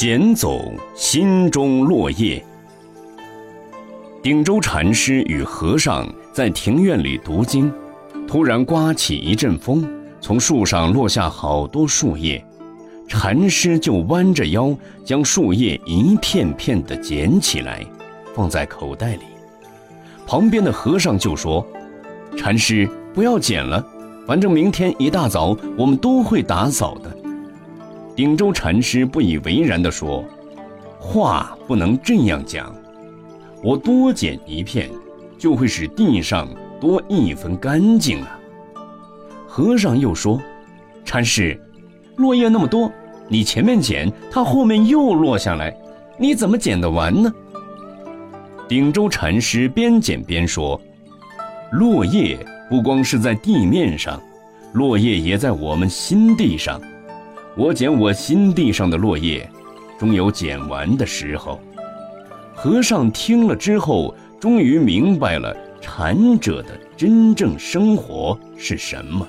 捡走心中落叶。顶洲禅师与和尚在庭院里读经，突然刮起一阵风，从树上落下好多树叶，禅师就弯着腰将树叶一片片地捡起来，放在口袋里。旁边的和尚就说：“禅师，不要捡了，反正明天一大早我们都会打扫的。”顶州禅师不以为然地说：“话不能这样讲。”我多捡一片，就会使地上多一分干净啊。和尚又说：“禅师，落叶那么多，你前面捡，它后面又落下来，你怎么捡得完呢？”顶州禅师边捡边说：“落叶不光是在地面上，落叶也在我们心地上。我捡我心地上的落叶，终有捡完的时候。”和尚听了之后，终于明白了禅者的真正生活是什么。